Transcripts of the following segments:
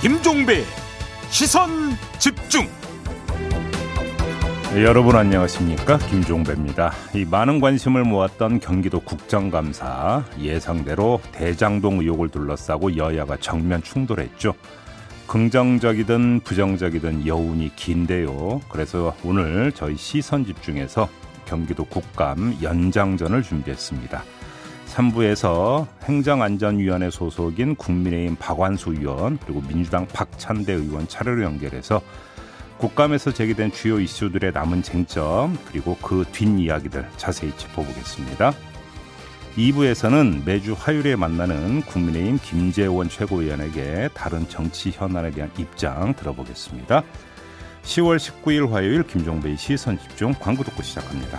김종배 시선 집중 네, 여러분 안녕하십니까 김종배입니다. 이 많은 관심을 모았던 경기도 국정감사 예상대로 대장동 의혹을 둘러싸고 여야가 정면 충돌했죠. 긍정적이든 부정적이든 여운이 긴데요. 그래서 오늘 저희 시선 집중에서 경기도 국감 연장전을 준비했습니다. 3부에서 행정안전위원회 소속인 국민의힘 박완수 의원 그리고 민주당 박찬대 의원 차례로 연결해서 국감에서 제기된 주요 이슈들의 남은 쟁점 그리고 그 뒷이야기들 자세히 짚어보겠습니다. 2부에서는 매주 화요일에 만나는 국민의힘 김재원 최고위원에게 다른 정치 현안에 대한 입장 들어보겠습니다. 10월 19일 화요일 김종배의 시선 집중 광고 듣고 시작합니다.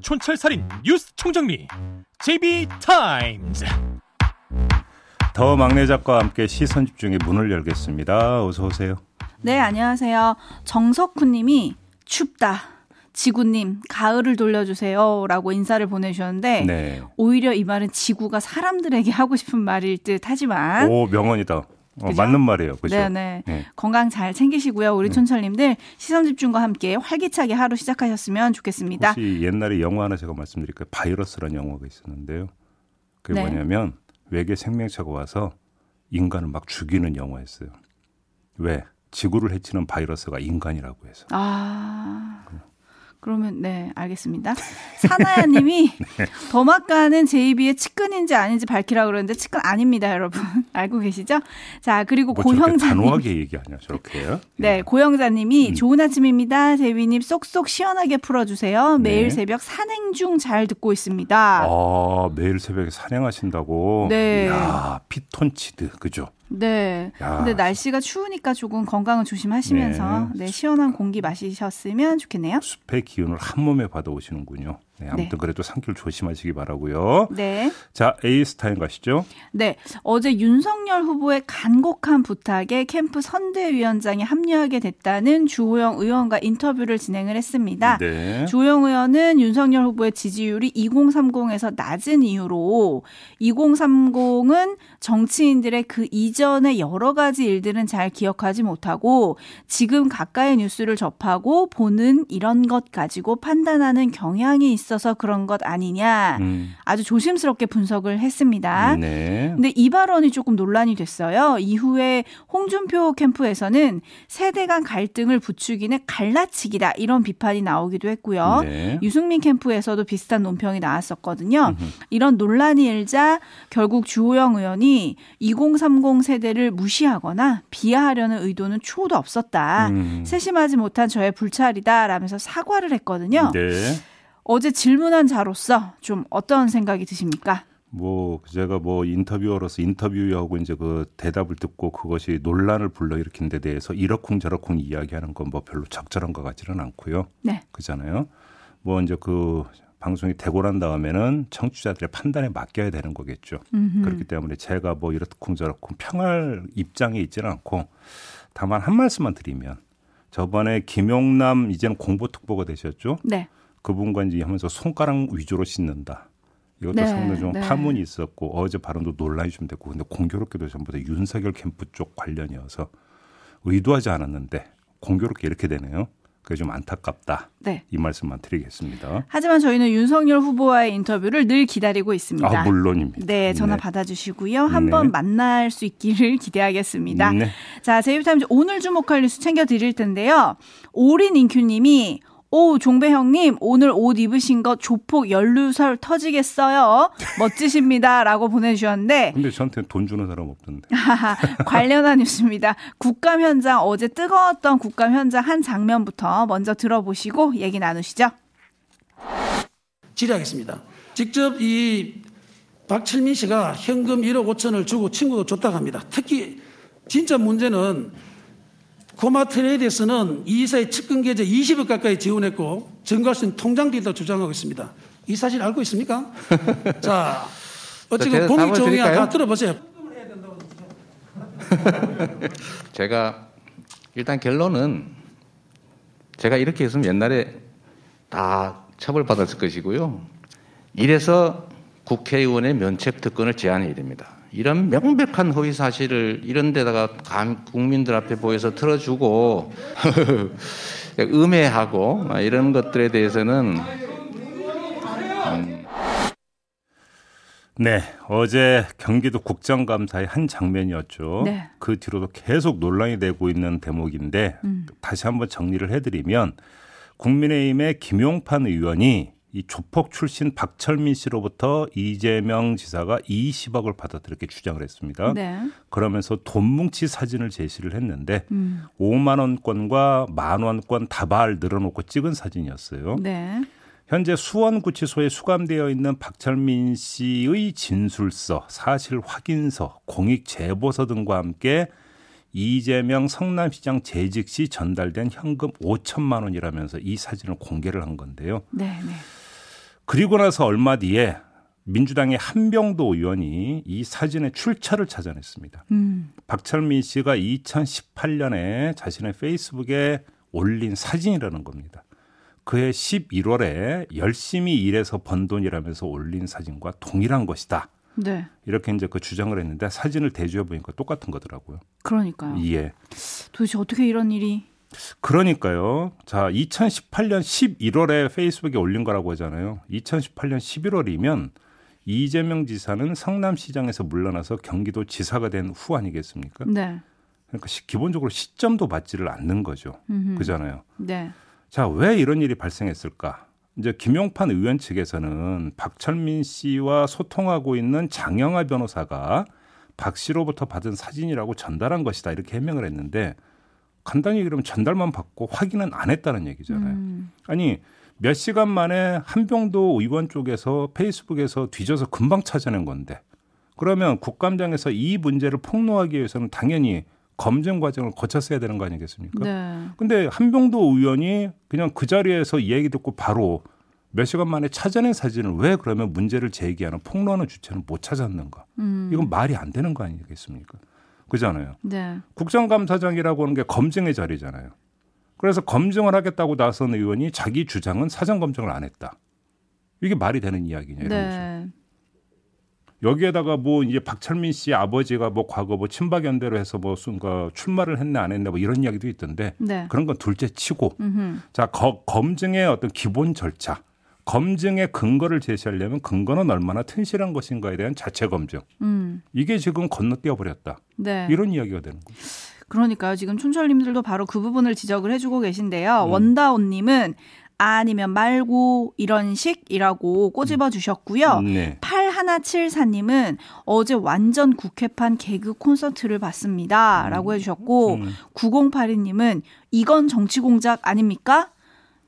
촌철살인 뉴스 총정리 JB타임즈 더 막내 작가와 함께 시선 집중의 문을 열겠습니다. 어서 오세요. 네, 안녕하세요. 정석훈님이 춥다. 지구님, 가을을 돌려주세요. 라고 인사를 보내주셨는데, 네. 오히려 이 말은 지구가 사람들에게 하고 싶은 말일 듯 하지만, 오 명언이다. 어? 맞는 말이에요. 그죠? 네네. 네. 건강 잘 챙기시고요. 우리 촌철님들 시선 집중과 함께 활기차게 하루 시작하셨으면 좋겠습니다. 혹시 옛날에 영화 하나 제가 말씀드릴까요? 바이러스라는 영화가 있었는데요. 그게 네. 뭐냐면 외계 생명체가 와서 인간을 막 죽이는 영화였어요. 왜? 지구를 해치는 바이러스가 인간이라고 해서. 아. 그러면 네 알겠습니다. 사나야 님이 네. 더마카는 제이비의 측근인지 아닌지 밝히라 그러는데 측근 아닙니다, 여러분. 알고 계시죠? 자, 그리고 뭐 저렇게 고형자 님. 단호하게 얘기하냐 저렇게. 네, 고영자 님이 음. 좋은 아침입니다. JB님 쏙쏙 시원하게 풀어주세요. 매일 네. 새벽 산행 중 잘 듣고 있습니다. 아 매일 새벽에 산행하신다고. 네. 야 피톤치드 그죠? 네. 야. 근데 날씨가 추우니까 조금 건강을 조심하시면서 네. 네, 시원한 공기 마시셨으면 좋겠네요. 숲의 기운을 한 몸에 받아오시는군요. 네, 아무튼 네. 그래도 산길 조심하시기 바라고요. 네. 자 JB타임즈 가시죠. 네. 어제 윤석열 후보의 간곡한 부탁에 캠프 선대위원장이 합류하게 됐다는 주호영 의원과 인터뷰를 진행을 했습니다. 네. 주호영 의원은 윤석열 후보의 지지율이 2030에서 낮은 이유로 2030은 정치인들의 그 이전의 여러 가지 일들은 잘 기억하지 못하고 지금 가까이 뉴스를 접하고 보는 이런 것 가지고 판단하는 경향이 있 어서 그런 것 아니냐 음, 아주 조심스럽게 분석을 했습니다. 네. 근데 이 발언이 조금 논란이 됐어요. 이후에 홍준표 캠프에서는 세대 간 갈등을 부추기는 갈라치기다 이런 비판이 나오기도 했고요. 네. 유승민 캠프에서도 비슷한 논평이 나왔었거든요. 이런 논란이 일자 결국 주호영 의원이 2030 세대를 무시하거나 비하하려는 의도는 초도 없었다. 음. 세심하지 못한 저의 불찰이다라면서 사과를 했거든요. 네. 어제 질문한 자로서 좀 어떤 생각이 드십니까? 뭐 제가 뭐 인터뷰어로서 인터뷰하고 이제 그 대답을 듣고 그것이 논란을 불러일으킨 데 대해서 이러쿵저러쿵 이야기하는 건 뭐 별로 적절한 것 같지는 않고요. 네. 그잖아요. 뭐 이제 그 방송이 되고 난 다음에는 청취자들의 판단에 맡겨야 되는 거겠죠. 음흠. 그렇기 때문에 제가 뭐 이러쿵저러쿵 평할 입장에 있지는 않고 다만 한 말씀만 드리면 저번에 김용남 이제는 공보특보가 되셨죠. 네. 그분과 이제 하면서 손가락 위주로 씻는다. 이것도 네, 상당히 좀 네. 파문이 있었고 어제 발언도 논란이 좀 됐고 근데 공교롭게도 전부 다 윤석열 캠프 쪽 관련이어서 의도하지 않았는데 공교롭게 이렇게 되네요. 그게 좀 안타깝다. 네. 이 말씀만 드리겠습니다. 하지만 저희는 윤석열 후보와의 인터뷰를 늘 기다리고 있습니다. 아 물론입니다. 네, 전화 네. 받아주시고요. 한번 네. 만날 수 있기를 기대하겠습니다. 네. 자, 제이비타임즈 오늘 주목할 뉴스 챙겨드릴 텐데요. 오린 인큐님이 오, 종배 형님, 오늘 옷 입으신 거 조폭 연루설 터지겠어요. 멋지십니다. 라고 보내주셨는데, 근데 저한테 돈 주는 사람 없던데. 하하, 관련한 뉴스입니다. 국감 현장, 어제 뜨거웠던 국감 현장 한 장면부터 먼저 들어보시고 얘기 나누시죠. 질의하겠습니다. 직접 이 박철민 씨가 현금 1억 5천을 주고 친구도 줬다고 합니다. 특히 진짜 문제는 코마 트레이드에서는 이 이사의 측근 계좌 20억 가까이 지원했고 증거할 수 있는 통장 데이터 주장하고 있습니다. 이 사실 알고 있습니까? 자, 어쨌든 제가 공익 답을 조항이 드릴까요? 다 들어보세요. 제가 일단 결론은 제가 이렇게 했으면 옛날에 다 처벌받았을 것이고요. 이래서 국회의원의 면책 특권을 제한해야 됩니다. 이런 명백한 허위 사실을 이런 데다가 감- 국민들 앞에 보여서 틀어주고 음해하고 이런 것들에 대해서는 네, 어제 경기도 국정감사의 한 장면이었죠. 네. 그 뒤로도 계속 논란이 되고 있는 대목인데 다시 한번 정리를 해드리면 국민의힘의 김용판 의원이 이 조폭 출신 박철민 씨로부터 이재명 지사가 20억을 받았다 이렇게 주장을 했습니다. 네. 그러면서 돈 뭉치 사진을 제시를 했는데 음. 5만 원권과 만 원권 다발 늘어놓고 찍은 사진이었어요. 네. 현재 수원구치소에 수감되어 있는 박철민 씨의 진술서, 사실 확인서, 공익 제보서 등과 함께 이재명 성남시장 재직 시 전달된 현금 5천만 원이라면서 이 사진을 공개를 한 건데요. 네. 네. 그리고 나서 얼마 뒤에 민주당의 한병도 의원이 이 사진의 출처를 찾아냈습니다. 음. 박철민 씨가 2018년에 자신의 페이스북에 올린 사진이라는 겁니다. 그해 11월에 열심히 일해서 번 돈이라면서 올린 사진과 동일한 것이다. 네. 이렇게 이제 그 주장을 했는데 사진을 대조해 보니까 똑같은 거더라고요. 그러니까요. 예. 도대체 어떻게 이런 일이 그러니까요. 자, 2018년 11월에 페이스북에 올린 거라고 하잖아요. 2018년 11월이면 이재명 지사는 성남시장에서 물러나서 경기도 지사가 된 후 아니겠습니까? 네. 그러니까 시- 기본적으로 시점도 맞지를 않는 거죠. 음흠. 그잖아요. 네. 자, 왜 이런 일이 발생했을까? 이제 김용판 의원 측에서는 박철민 씨와 소통하고 있는 장영하 변호사가 박 씨로부터 받은 사진이라고 전달한 것이다. 이렇게 해명을 했는데 간단히 그러면 전달만 받고 확인은 안 했다는 얘기잖아요. 음. 아니, 몇 시간 만에 한병도 의원 쪽에서 페이스북에서 뒤져서 금방 찾아낸 건데 그러면 국감장에서 이 문제를 폭로하기 위해서는 당연히 검증 과정을 거쳤어야 되는 거 아니겠습니까? 네. 근데 한병도 의원이 그냥 그 자리에서 이 얘기 듣고 바로 몇 시간 만에 찾아낸 사진을 왜 그러면 문제를 제기하는 폭로하는 주체는 못 찾았는가? 음. 이건 말이 안 되는 거 아니겠습니까? 그잖아요. 네. 국정감사장이라고 하는 게 검증의 자리잖아요. 그래서 검증을 하겠다고 나선 의원이 자기 주장은 사전 검증을 안 했다. 이게 말이 되는 이야기냐 이런 거죠. 네. 여기에다가 뭐 이제 박철민 씨 아버지가 뭐 과거 뭐 친박연대로 해서 뭐 순가 출마를 했네 안 했네 뭐 이런 이야기도 있던데 네. 그런 건 둘째 치고 음흠. 자 거- 검증의 어떤 기본 절차 검증의 근거를 제시하려면 근거는 얼마나 튼실한 것인가에 대한 자체 검증 음. 이게 지금 건너뛰어 버렸다 네. 이런 이야기가 되는 거죠. 그러니까요. 지금 촌철님들도 바로 그 부분을 지적을 해주고 계신데요. 음. 원다온님은 아니면 말고 이런 식이라고 꼬집어 주셨고요. 네. 8174님은 어제 완전 국회판 개그 콘서트를 봤습니다. 라고 해주셨고, 음. 9082님은 이건 정치 공작 아닙니까?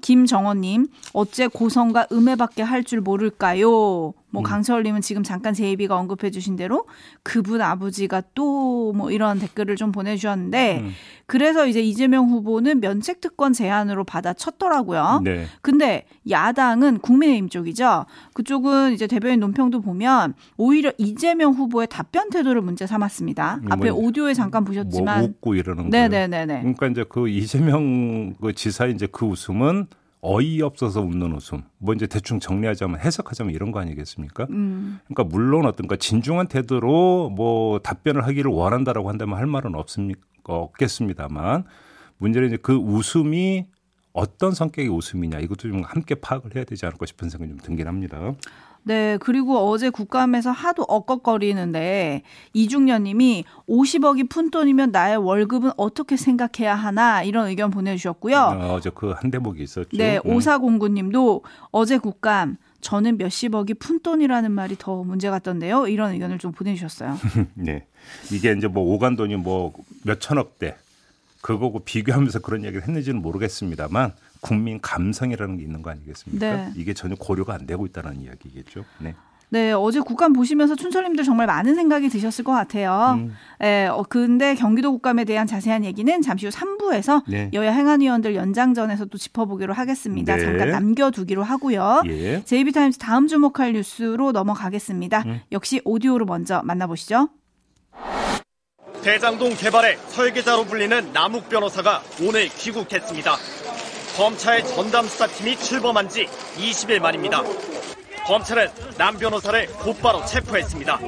김정원님, 어째 고성과 음해밖에 할 줄 모를까요? 음. 뭐 강철님은 지금 잠깐 제이비가 언급해 주신 대로 그분 아버지가 또 뭐 이런 댓글을 좀 보내주셨는데 음. 그래서 이제 이재명 후보는 면책 특권 제안으로 받아쳤더라고요. 네. 근데 야당은 국민의힘 쪽이죠. 그쪽은 이제 대변인 논평도 보면 오히려 이재명 후보의 답변 태도를 문제 삼았습니다. 뭐 앞에 이제 오디오에 잠깐 뭐 보셨지만 웃고 이러는 거예요. 네네네네. 그러니까 이제 그 이재명 그 지사 이제 그 웃음은 어이없어서 웃는 웃음. 뭐 이제 대충 정리하자면 해석하자면 이런 거 아니겠습니까? 음, 그러니까 물론 어떤 가 진중한 태도로 뭐 답변을 하기를 원한다라고 한다면 할 말은 없습니까? 없겠습니다만 문제는 이제 그 웃음이 어떤 성격의 웃음이냐 이것도 좀 함께 파악을 해야 되지 않을까 싶은 생각이 좀 들긴 합니다. 네, 그리고 어제 국감에서 하도 엇걱거리는데 이중년님이 50억이 푼돈이면 나의 월급은 어떻게 생각해야 하나 이런 의견 보내주셨고요. 어, 어제 그 한 대목이 있었죠. 네, 음. 오사공구님도 어제 국감 저는 몇십억이 푼돈이라는 말이 더 문제 같던데요. 이런 의견을 좀 보내주셨어요. 네. 이게 이제 뭐 오간 돈이 뭐 몇천억대 그거고 비교하면서 그런 얘기를 했는지는 모르겠습니다만 국민 감성이라는 게 있는 거 아니겠습니까? 네. 이게 전혀 고려가 안 되고 있다는 이야기겠죠. 네. 네, 어제 국감 보시면서 춘철님들 정말 많은 생각이 드셨을 것 같아요. 음. 예, 어, 근데 경기도 국감에 대한 자세한 얘기는 잠시 후 3부에서 네. 여야 행안위원들 연장전에서 또 짚어보기로 하겠습니다. 네. 잠깐 남겨두기로 하고요. 예. JB타임즈 다음 주목할 뉴스로 넘어가겠습니다. 음. 역시 오디오로 먼저 만나보시죠. 대장동 개발의 설계자로 불리는 남욱 변호사가 오늘 귀국했습니다. 검찰 전담 수사팀이 출범한 지 20일 만입니다. 검찰은 남 변호사를 곧바로 체포했습니다.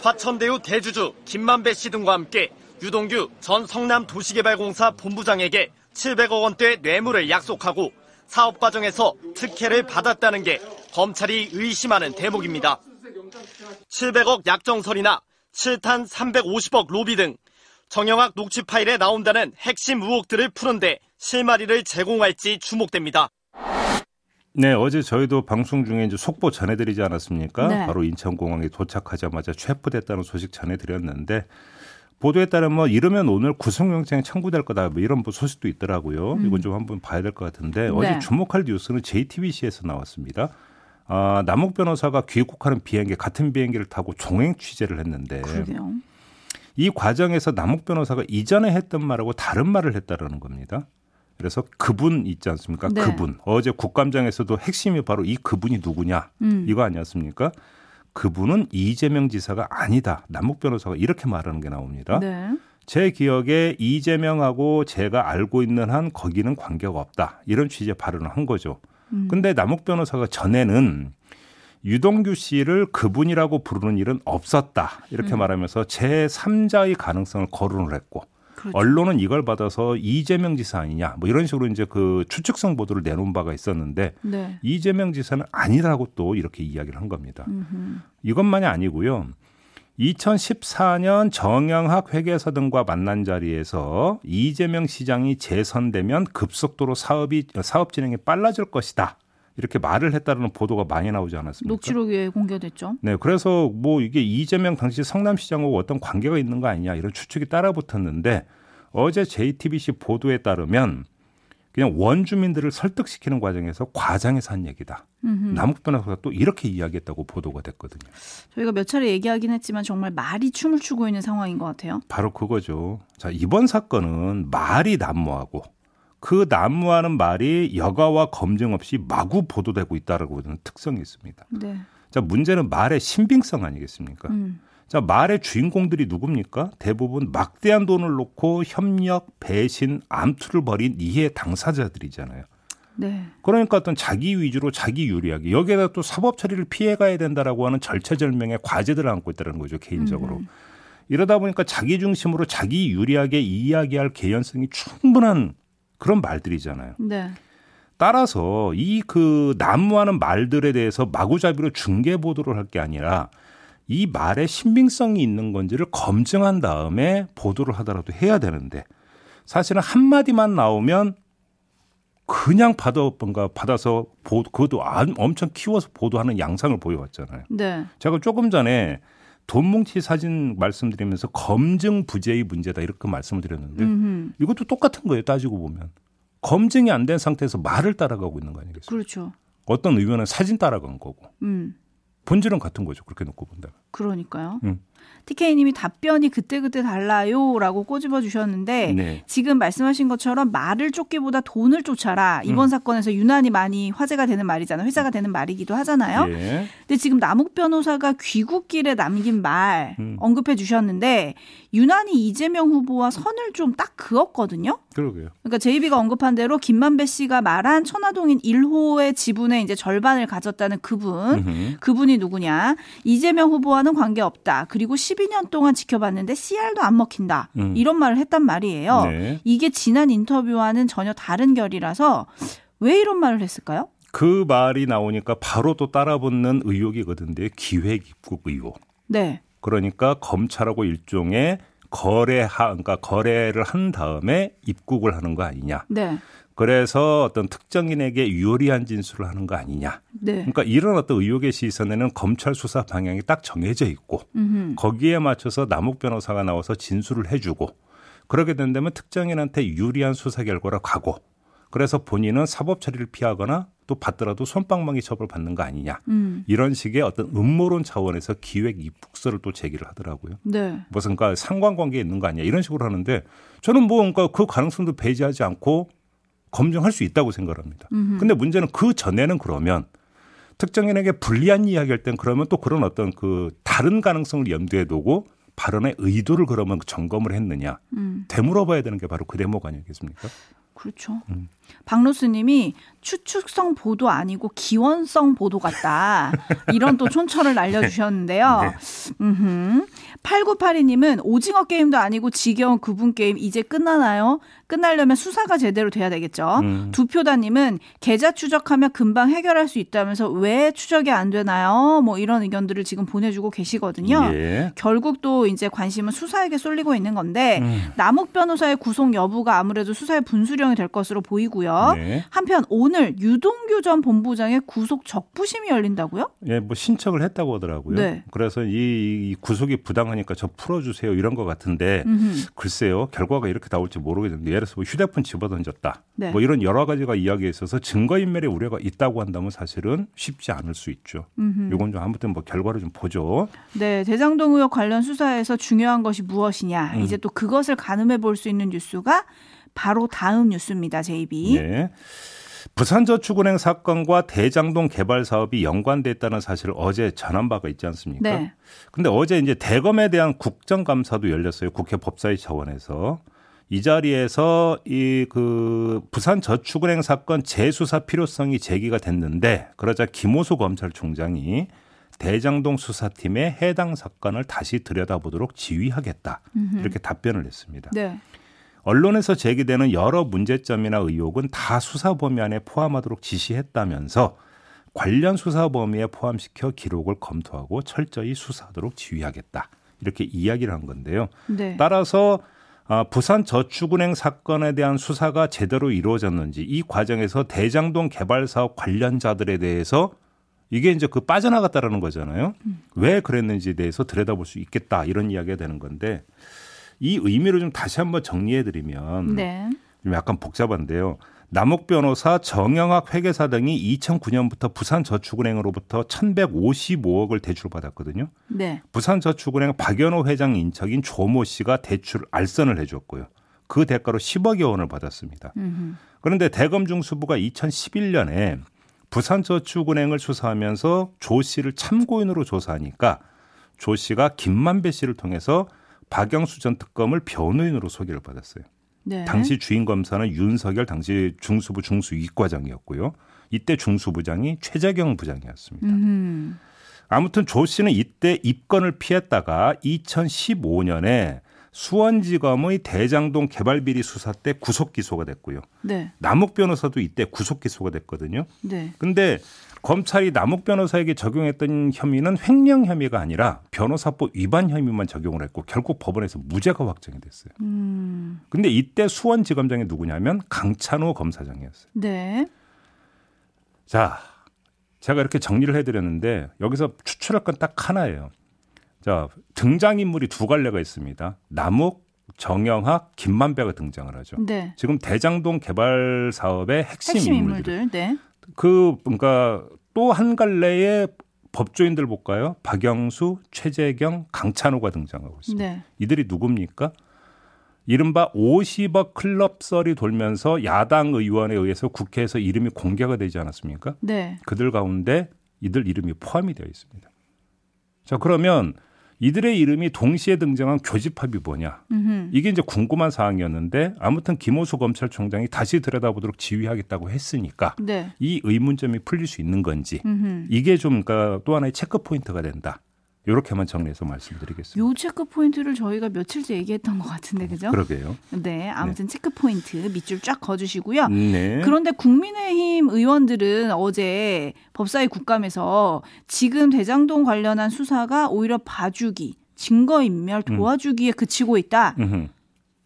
화천대유 대주주 김만배 씨 등과 함께 유동규 전 성남 도시개발공사 본부장에게 700억 원대 뇌물을 약속하고 사업 과정에서 특혜를 받았다는 게 검찰이 의심하는 대목입니다. 700억 약정설이나 7탄 350억 로비 등 정영학 녹취 파일에 나온다는 핵심 의혹들을 푸는데 실마리를 제공할지 주목됩니다. 네, 어제 저희도 방송 중에 이제 속보 전해드리지 않았습니까? 네. 바로 인천공항에 도착하자마자 체포됐다는 소식 전해드렸는데 보도에 따르면 뭐 이러면 오늘 구속영장 청구될 거다 뭐 이런 뭐 소식도 있더라고요. 이건 좀 한번 봐야 될 것 같은데 어제 네. 주목할 뉴스는 JTBC에서 나왔습니다. 아, 남욱 변호사가 귀국하는 비행기 같은 비행기를 타고 종행 취재를 했는데 그러게요. 이 과정에서 남욱 변호사가 이전에 했던 말하고 다른 말을 했다라는 겁니다. 그래서 그분 있지 않습니까? 네. 그분. 어제 국감장에서도 핵심이 바로 이 그분이 누구냐 음. 이거 아니었습니까? 그분은 이재명 지사가 아니다. 남욱 변호사가 이렇게 말하는 게 나옵니다. 네. 제 기억에 이재명하고 제가 알고 있는 한 거기는 관계가 없다. 이런 취지의 발언을 한 거죠. 음. 근데 남욱 변호사가 전에는 유동규 씨를 그분이라고 부르는 일은 없었다. 이렇게 음. 말하면서 제3자의 가능성을 거론을 했고 그렇죠. 언론은 이걸 받아서 이재명 지사 아니냐 뭐 이런 식으로 이제 그 추측성 보도를 내놓은 바가 있었는데 네. 이재명 지사는 아니라고 또 이렇게 이야기를 한 겁니다. 음흠. 이것만이 아니고요. 2014년 정영학 회계사 등과 만난 자리에서 이재명 시장이 재선되면 급속도로 사업이 사업 진행이 빨라질 것이다. 이렇게 말을 했다는 보도가 많이 나오지 않았습니까? 녹취록에 공개됐죠. 네, 그래서 뭐 이게 이재명 당시 성남시장하고 어떤 관계가 있는 거 아니냐 이런 추측이 따라붙었는데 어제 JTBC 보도에 따르면 그냥 원주민들을 설득시키는 과정에서 과장해서 한 얘기다. 음흠. 남욱 변호사가 또 이렇게 이야기했다고 보도가 됐거든요. 저희가 몇 차례 얘기하긴 했지만 정말 말이 춤을 추고 있는 상황인 것 같아요. 바로 그거죠. 자, 이번 사건은 말이 난무하고 그 난무하는 말이 여가와 검증 없이 마구 보도되고 있다라고 하는 특성이 있습니다. 네. 자, 문제는 말의 신빙성 아니겠습니까? 음. 자, 말의 주인공들이 누굽니까? 대부분 막대한 돈을 놓고 협력, 배신, 암투를 벌인 이해 당사자들이잖아요. 네. 그러니까 어떤 자기 위주로 자기 유리하게 여기에다 또 사법 처리를 피해가야 된다라고 하는 절체절명의 과제들을 안고 있다는 거죠 개인적으로 이러다 보니까 자기 중심으로 자기 유리하게 이야기할 개연성이 충분한 그런 말들이잖아요. 네. 따라서 이 그 난무하는 말들에 대해서 마구잡이로 중계 보도를 할 게 아니라 이 말의 신빙성이 있는 건지를 검증한 다음에 보도를 하더라도 해야 되는데 사실은 한 마디만 나오면 그냥 받아 뭔가 받아서 보 그것도 안- 엄청 키워서 보도하는 양상을 보여왔잖아요. 네. 제가 조금 전에 돈 뭉치 사진 말씀드리면서 검증 부재의 문제다 이렇게 말씀을 드렸는데 음흠. 이것도 똑같은 거예요. 따지고 보면 검증이 안 된 상태에서 말을 따라가고 있는 거 아니겠어요? 그렇죠. 어떤 의원은 사진 따라간 거고 음. 본질은 같은 거죠. 그렇게 놓고 본다면. 그러니까요. 음. TK님이 답변이 그때그때 달라요라고 꼬집어 주셨는데 네. 지금 말씀하신 것처럼 말을 쫓기보다 돈을 쫓아라 이번 음. 사건에서 유난히 많이 화제가 되는 말이잖아요. 회자가 되는 말이기도 하잖아요. 예. 근데 지금 남욱 변호사가 귀국길에 남긴 말 음. 언급해 주셨는데 유난히 이재명 후보와 선을 좀 딱 그었거든요. 그러게요. 그러니까 제이비가 언급한 대로 김만배 씨가 말한 천화동인 1호의 지분의 이제 절반을 가졌다는 그분 음흠. 그분이 누구냐? 이재명 후보와는 관계 없다. 그리고 12년 동안 지켜봤는데 CR도 안 먹힌다. 음. 이런 말을 했단 말이에요. 네. 이게 지난 인터뷰와는 전혀 다른 결이라서 왜 이런 말을 했을까요? 그 말이 나오니까 바로 또 따라붙는 의혹이거든요. 기획 입국 의혹. 네. 그러니까 검찰하고 일종의 거래하 그러니까 거래를 한 다음에 입국을 하는 거 아니냐. 네. 그래서 어떤 특정인에게 유리한 진술을 하는 거 아니냐. 네. 그러니까 이런 어떤 의혹의 시선에는 검찰 수사 방향이 딱 정해져 있고 음흠. 거기에 맞춰서 남욱 변호사가 나와서 진술을 해주고 그렇게 된다면 특정인한테 유리한 수사 결과로 가고 그래서 본인은 사법 처리를 피하거나 또 받더라도 손방망이 처벌 받는 거 아니냐. 음. 이런 식의 어떤 음모론 차원에서 기획 입국서를 또 제기를 하더라고요. 네. 무슨 그러니까 상관관계 있는 거 아니야. 이런 식으로 하는데 저는 뭐 그러니까 그 가능성도 배제하지 않고 검증할 수 있다고 생각합니다. 음흠. 근데 문제는 그 전에는 그러면 특정인에게 불리한 이야기할 땐 그러면 또 그런 어떤 그 다른 가능성을 염두에 두고 발언의 의도를 그러면 점검을 했느냐 음. 되물어봐야 되는 게 바로 그 대목 아니겠습니까? 그렇죠. 음. 박로스님이 추측성 보도 아니고 기원성 보도 같다. 이런 또 촌철을 날려주셨는데요. 네. 음흠. 8982님은 오징어 게임도 아니고 지겨운 구분 게임 이제 끝나나요? 끝나려면 수사가 제대로 돼야 되겠죠. 음. 두표다님은 계좌 추적하면 금방 해결할 수 있다면서 왜 추적이 안 되나요? 뭐 이런 의견들을 지금 보내주고 계시거든요. 예. 결국 또 이제 관심은 수사에게 쏠리고 있는 건데 음. 남욱 변호사의 구속 여부가 아무래도 수사의 분수령이 될 것으로 보이고 요. 네. 한편 오늘 유동규 전 본부장의 구속 적부심이 열린다고요? 예, 뭐 신청을 했다고 하더라고요. 네. 그래서 이, 이 구속이 부당하니까 저 풀어주세요 이런 것 같은데 음흠. 글쎄요 결과가 이렇게 나올지 모르겠는데 예를 들어서 뭐 휴대폰 집어던졌다 네. 뭐 이런 여러 가지가 이야기에 있어서 증거인멸의 우려가 있다고 한다면 사실은 쉽지 않을 수 있죠. 음흠. 이건 좀 아무튼 뭐 결과를 좀 보죠. 네, 대장동 의혹 관련 수사에서 중요한 것이 무엇이냐. 음. 이제 또 그것을 가늠해 볼 수 있는 뉴스가 바로 다음 뉴스입니다, 제이비. 네. 부산저축은행 사건과 대장동 개발 사업이 연관됐다는 사실을 어제 전한 바가 있지 않습니까? 네. 근데 어제 이제 대검에 대한 국정감사도 열렸어요. 국회 법사위 차원에서. 이 자리에서 이 그 부산저축은행 사건 재수사 필요성이 제기가 됐는데 그러자 김호수 검찰총장이 대장동 수사팀에 해당 사건을 다시 들여다보도록 지휘하겠다. 이렇게 답변을 했습니다. 네. 언론에서 제기되는 여러 문제점이나 의혹은 다 수사 범위 안에 포함하도록 지시했다면서 관련 수사 범위에 포함시켜 기록을 검토하고 철저히 수사하도록 지휘하겠다. 이렇게 이야기를 한 건데요. 네. 따라서 아, 부산 저축은행 사건에 대한 수사가 제대로 이루어졌는지 이 과정에서 대장동 개발 사업 관련자들에 대해서 이게 이제 그 빠져나갔다라는 거잖아요. 왜 그랬는지에 대해서 들여다볼 수 있겠다 이런 이야기가 되는 건데 이 의미를 좀 다시 한번 정리해 드리면 네. 좀 약간 복잡한데요. 남욱 변호사, 정영학 회계사 등이 2009년부터 부산저축은행으로부터 1,155억을 대출받았거든요. 네. 부산저축은행 박연호 회장 인척인 조모 씨가 대출 알선을 해줬고요. 그 대가로 10억여 원을 받았습니다. 음흠. 그런데 대검중수부가 2011년에 부산저축은행을 수사하면서 조 씨를 참고인으로 조사하니까 조 씨가 김만배 씨를 통해서 박영수 전 특검을 변호인으로 소개를 받았어요. 네. 당시 주인 검사는 윤석열 당시 중수부 중수 이과장이었고요. 이때 중수부장이 최재경 부장이었습니다. 음흠. 아무튼 조 씨는 이때 입건을 피했다가 2015년에 수원지검의 대장동 개발비리 수사 때 구속 기소가 됐고요. 네. 남욱 변호사도 이때 구속 기소가 됐거든요. 네. 근데 검찰이 남욱 변호사에게 적용했던 혐의는 횡령 혐의가 아니라 변호사법 위반 혐의만 적용을 했고 결국 법원에서 무죄가 확정이 됐어요. 음. 근데 이때 수원지검장이 누구냐면 강찬호 검사장이었어요. 네. 자, 제가 이렇게 정리를 해드렸는데 여기서 추출할 건 딱 하나예요. 자, 등장인물이 두 갈래가 있습니다. 남욱, 정영학, 김만배가 등장을 하죠. 네. 지금 대장동 개발 사업의 핵심, 핵심 인물들. 인물들. 네. 그 그러니까 또 한 갈래의 법조인들 볼까요? 박영수, 최재경, 강찬호가 등장하고 있습니다. 네. 이들이 누굽니까? 이른바 50억 클럽 썰이 돌면서 야당 의원에 의해서 국회에서 이름이 공개가 되지 않았습니까? 네. 그들 가운데 이들 이름이 포함이 되어 있습니다. 자, 그러면 이들의 이름이 동시에 등장한 교집합이 뭐냐? 음흠. 이게 이제 궁금한 사항이었는데 아무튼 김호수 검찰총장이 다시 들여다보도록 지휘하겠다고 했으니까 네. 이 의문점이 풀릴 수 있는 건지 음흠. 이게 좀 그러니까 또 하나의 체크 포인트가 된다. 이렇게만 정리해서 말씀드리겠습니다. 요 체크 포인트를 저희가 며칠째 얘기했던 것 같은데 그죠? 그러게요. 네, 아무튼 체크 포인트 밑줄 쫙 그어주시고요. 네. 그런데 국민의힘 의원들은 어제 법사위 국감에서 지금 대장동 관련한 수사가 오히려 봐주기, 증거 인멸 도와주기에 그치고 있다. 음흠.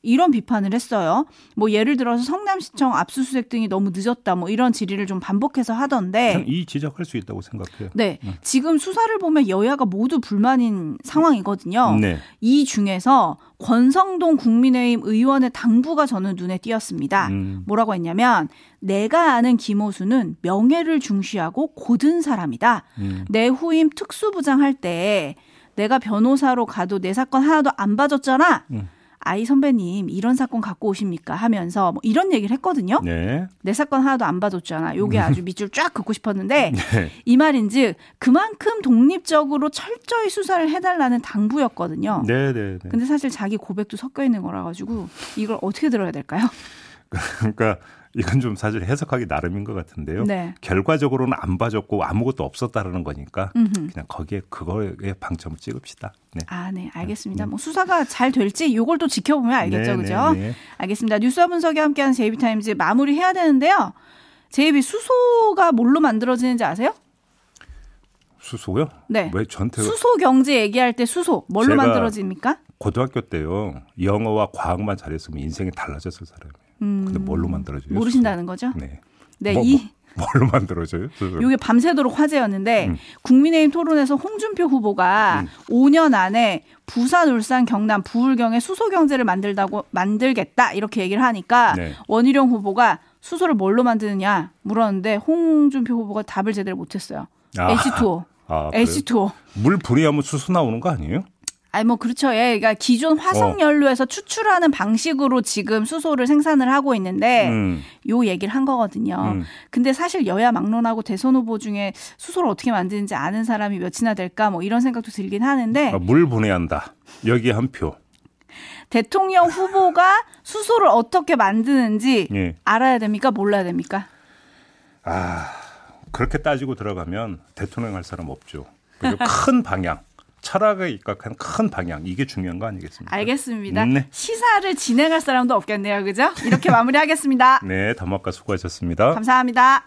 이런 비판을 했어요. 뭐 예를 들어서 성남시청 압수수색 등이 너무 늦었다 뭐 이런 질의를 좀 반복해서 하던데 이 지적할 수 있다고 생각해요. 네. 지금 수사를 보면 여야가 모두 불만인 상황이거든요. 네. 이 중에서 권성동 국민의힘 의원의 당부가 저는 눈에 띄었습니다. 음. 뭐라고 했냐면 내가 아는 김호수는 명예를 중시하고 고든 사람이다. 음. 내 후임 특수부장 할 때 내가 변호사로 가도 내 사건 하나도 안 봐줬잖아. 음. 아이 선배님 이런 사건 갖고 오십니까 하면서 뭐 이런 얘기를 했거든요. 네. 내 사건 하나도 안 봐줬잖아. 요게 아주 밑줄 쫙 긋고 싶었는데 네. 이 말인즉 그만큼 독립적으로 철저히 수사를 해달라는 당부였거든요. 네, 네, 네. 근데 사실 자기 고백도 섞여 있는 거라 가지고 이걸 어떻게 들어야 될까요? 그러니까 이건 좀 사실 해석하기 나름인 것 같은데요. 네. 결과적으로는 안 봐줬고 아무것도 없었다라는 거니까 음흠. 그냥 거기에 그거에 방점을 찍읍시다. 네. 아, 네, 알겠습니다. 뭐 수사가 잘 될지 요걸 또 지켜보면 알겠죠, 네, 그죠? 네, 네. 알겠습니다. 뉴스와 분석이 함께하는 제이비타임즈 마무리해야 되는데요. 제이비 수소가 뭘로 만들어지는지 아세요? 수소요? 네. 왜 저한테 수소 경제 얘기할 때 수소 뭘로 만들어집니까? 고등학교 때요 영어와 과학만 잘했으면 인생이 달라졌을 사람이에요. 근데 뭘로 만들어져요? 음, 모르신다는 거죠? 네. 네, 뭐, 이 뭐, 뭘로 만들어져요? 요게 밤새도록 화제였는데 음. 국민의힘 토론에서 홍준표 후보가 5년 안에 부산, 울산, 경남, 부울경에 수소 경제를 만들다고 만들겠다 이렇게 얘기를 하니까 네. 원희룡 후보가 수소를 뭘로 만드느냐 물었는데 홍준표 후보가 답을 제대로 못했어요. 아. H2O, 아, 그래요? H2O. 물 분해하면 수소 나오는 거 아니에요? 아니 뭐 그렇죠. 예. 그러니까 기존 화석 연료에서 추출하는 방식으로 지금 수소를 생산을 하고 있는데 음. 요 얘기를 한 거거든요. 음. 근데 사실 여야 막론하고 대선 후보 중에 수소를 어떻게 만드는지 아는 사람이 몇이나 될까 뭐 이런 생각도 들긴 하는데 아, 물 분해한다. 여기 한 표. 대통령 후보가 수소를 어떻게 만드는지 예. 알아야 됩니까? 몰라야 됩니까? 아 그렇게 따지고 들어가면 대통령 할 사람 없죠. 큰 방향, 철학에 입각한 큰 방향 이게 중요한 거 아니겠습니까? 알겠습니다. 네. 시사를 진행할 사람도 없겠네요. 그죠? 이렇게 마무리하겠습니다. 네, 담화가 수고하셨습니다. 감사합니다.